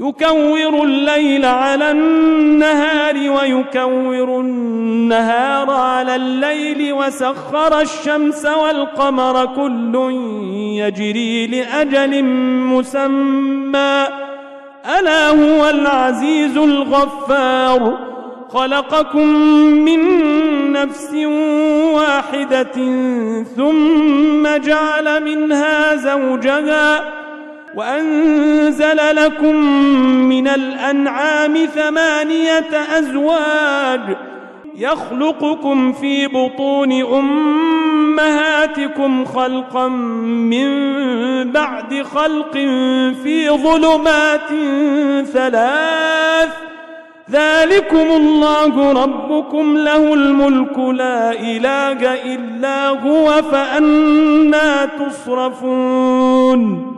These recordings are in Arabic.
يكور الليل على النهار ويكور النهار على الليل وسخر الشمس والقمر كل يجري لأجل مسمى. ألا هو العزيز الغفار. خلقكم من نفس واحدة ثم جعل منها زوجها وأنزل لكم من الأنعام ثمانية أزواج يخلقكم في بطون أمهاتكم خلقا من بعد خلق في ظلمات ثلاث ذلكم الله ربكم له الملك لا إله إلا هو فأنا تصرفون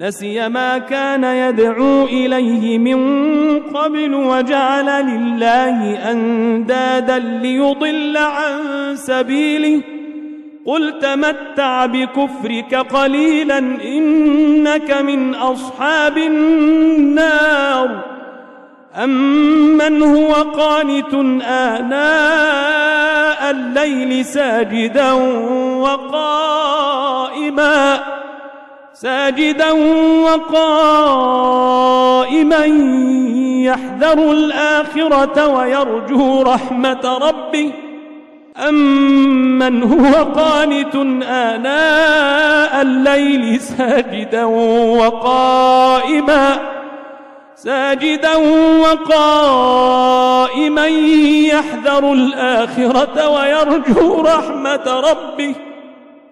نسي ما كان يدعو إليه من قبل وجعل لله أندادا ليضل عن سبيله. قل تمتع بكفرك قليلا إنك من أصحاب النار. أمن هو قانت آناء الليل ساجدا وقائما. ساجدا وقائما يحذر الآخرة ويرجو رحمة ربه. أمن هو قانت آناء الليل ساجدا وقائما ساجدا وقائما يحذر الآخرة ويرجو رحمة ربه.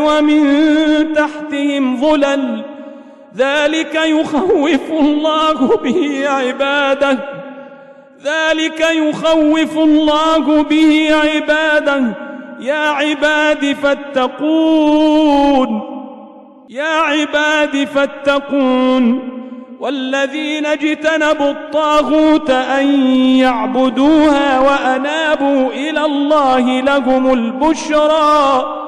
ومن تحتهم ظلل. ذلك يخوف الله به عباده. ذلك يخوف الله به عباده. يا عباد فاتقون. يا عباد فاتقون. والذين اجتنبوا الطاغوت أن يعبدوها وأنابوا إلى الله لهم البشرى.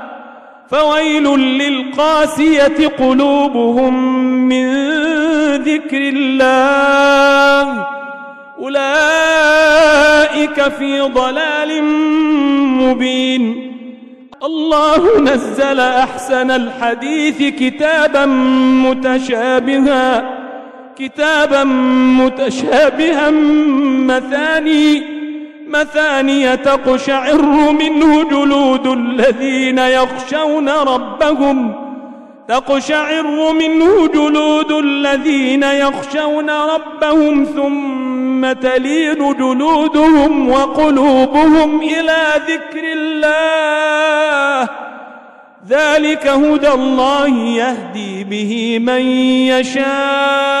فويل للقاسية قلوبهم من ذكر الله. أولئك في ضلال مبين. الله نزل أحسن الحديث كتابا متشابها كتابا متشابها مثاني. مثانية تقشعر منه جلود الذين يخشون ربهم تقشعر منه جلود الذين يخشون ربهم ثم تلين جلودهم وقلوبهم إلى ذكر الله. ذلك هدى الله يهدي به من يشاء.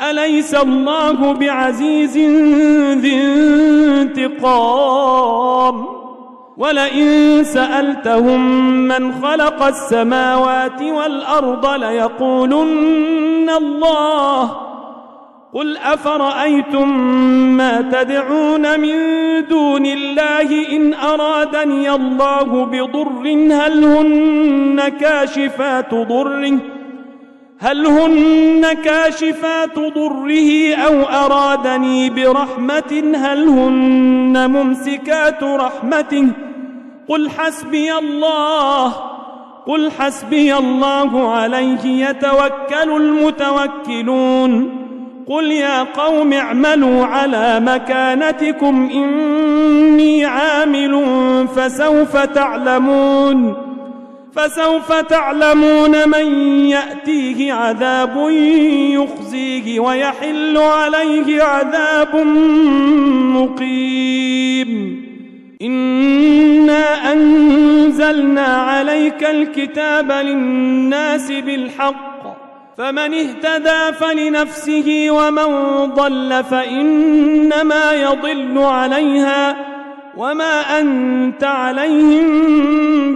أليس الله بعزيز ذي انتقام؟ ولئن سألتهم من خلق السماوات والأرض ليقولن الله. قل أفرأيتم ما تدعون من دون الله إن أرادني الله بضر هل هن كاشفات ضره؟ هل هن كاشفات ضره أو أرادني برحمة؟ هل هن ممسكات رحمته؟ قل حسبي الله قل حسبي الله عليه يتوكل المتوكلون. قل يا قوم اعملوا على مكانتكم إني عامل فسوف تعلمون. فسوف تعلمون من يأتيه عذاب يخزيه ويحل عليه عذاب مقيم. إنا أنزلنا عليك الكتاب للناس بالحق. فمن اهتدى فلنفسه ومن ضل فإنما يضل عليها. وما أنت عليهم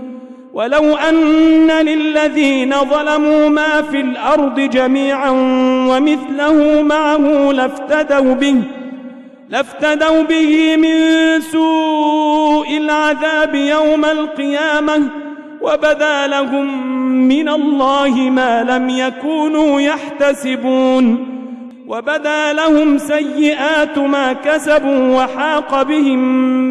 ولو أن للذين ظلموا ما في الأرض جميعا ومثله معه لافتدوا به لافتدوا به من سوء العذاب يوم القيامة وبدا لهم من الله ما لم يكونوا يحتسبون وبدا لهم سيئات ما كسبوا وحاق بهم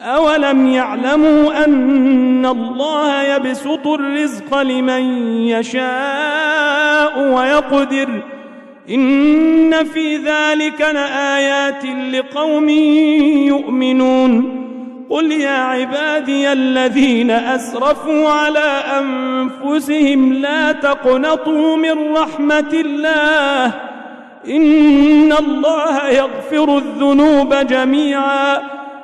أولم يعلموا أن الله يبسط الرزق لمن يشاء ويقدر إن في ذلك لآيات لقوم يؤمنون قل يا عبادي الذين أسرفوا على أنفسهم لا تقنطوا من رحمة الله إن الله يغفر الذنوب جميعا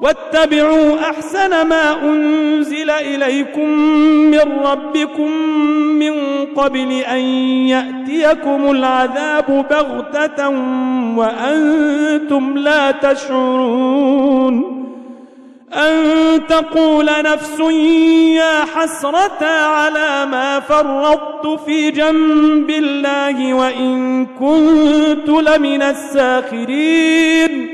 واتبعوا أحسن ما أنزل إليكم من ربكم من قبل أن يأتيكم العذاب بغتة وأنتم لا تشعرون أن تقول نفس يا حسرة على ما فرطت في جنب الله وإن كنت لمن الساخرين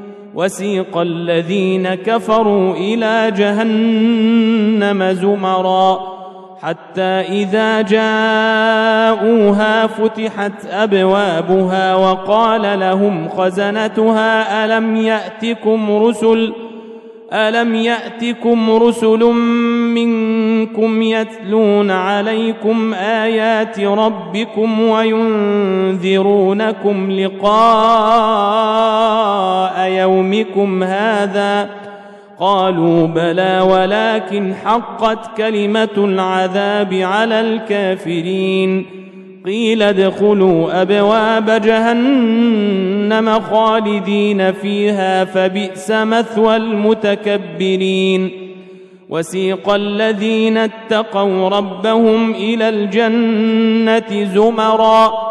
وسيق الذين كفروا إلى جهنم زمرا حتى إذا جاءوها فتحت أبوابها وقال لهم خزنتها ألم يأتكم رسل الم ياتكم رسل منكم يتلون عليكم ايات ربكم وينذرونكم لقاء يومكم هذا قالوا بلى ولكن حقت كلمه العذاب على الكافرين قيل ادخلوا أبواب جهنم خالدين فيها فبئس مثوى المتكبرين. وسيق الذين اتقوا ربهم إلى الجنة زمرًا.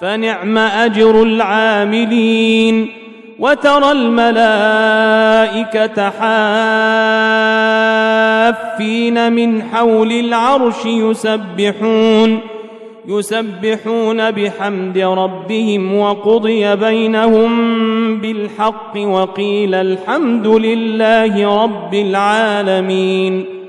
فنعم أجر العاملين وترى الملائكة حافين من حول العرش يسبحون يسبحون بحمد ربهم وقضي بينهم بالحق وقيل الحمد لله رب العالمين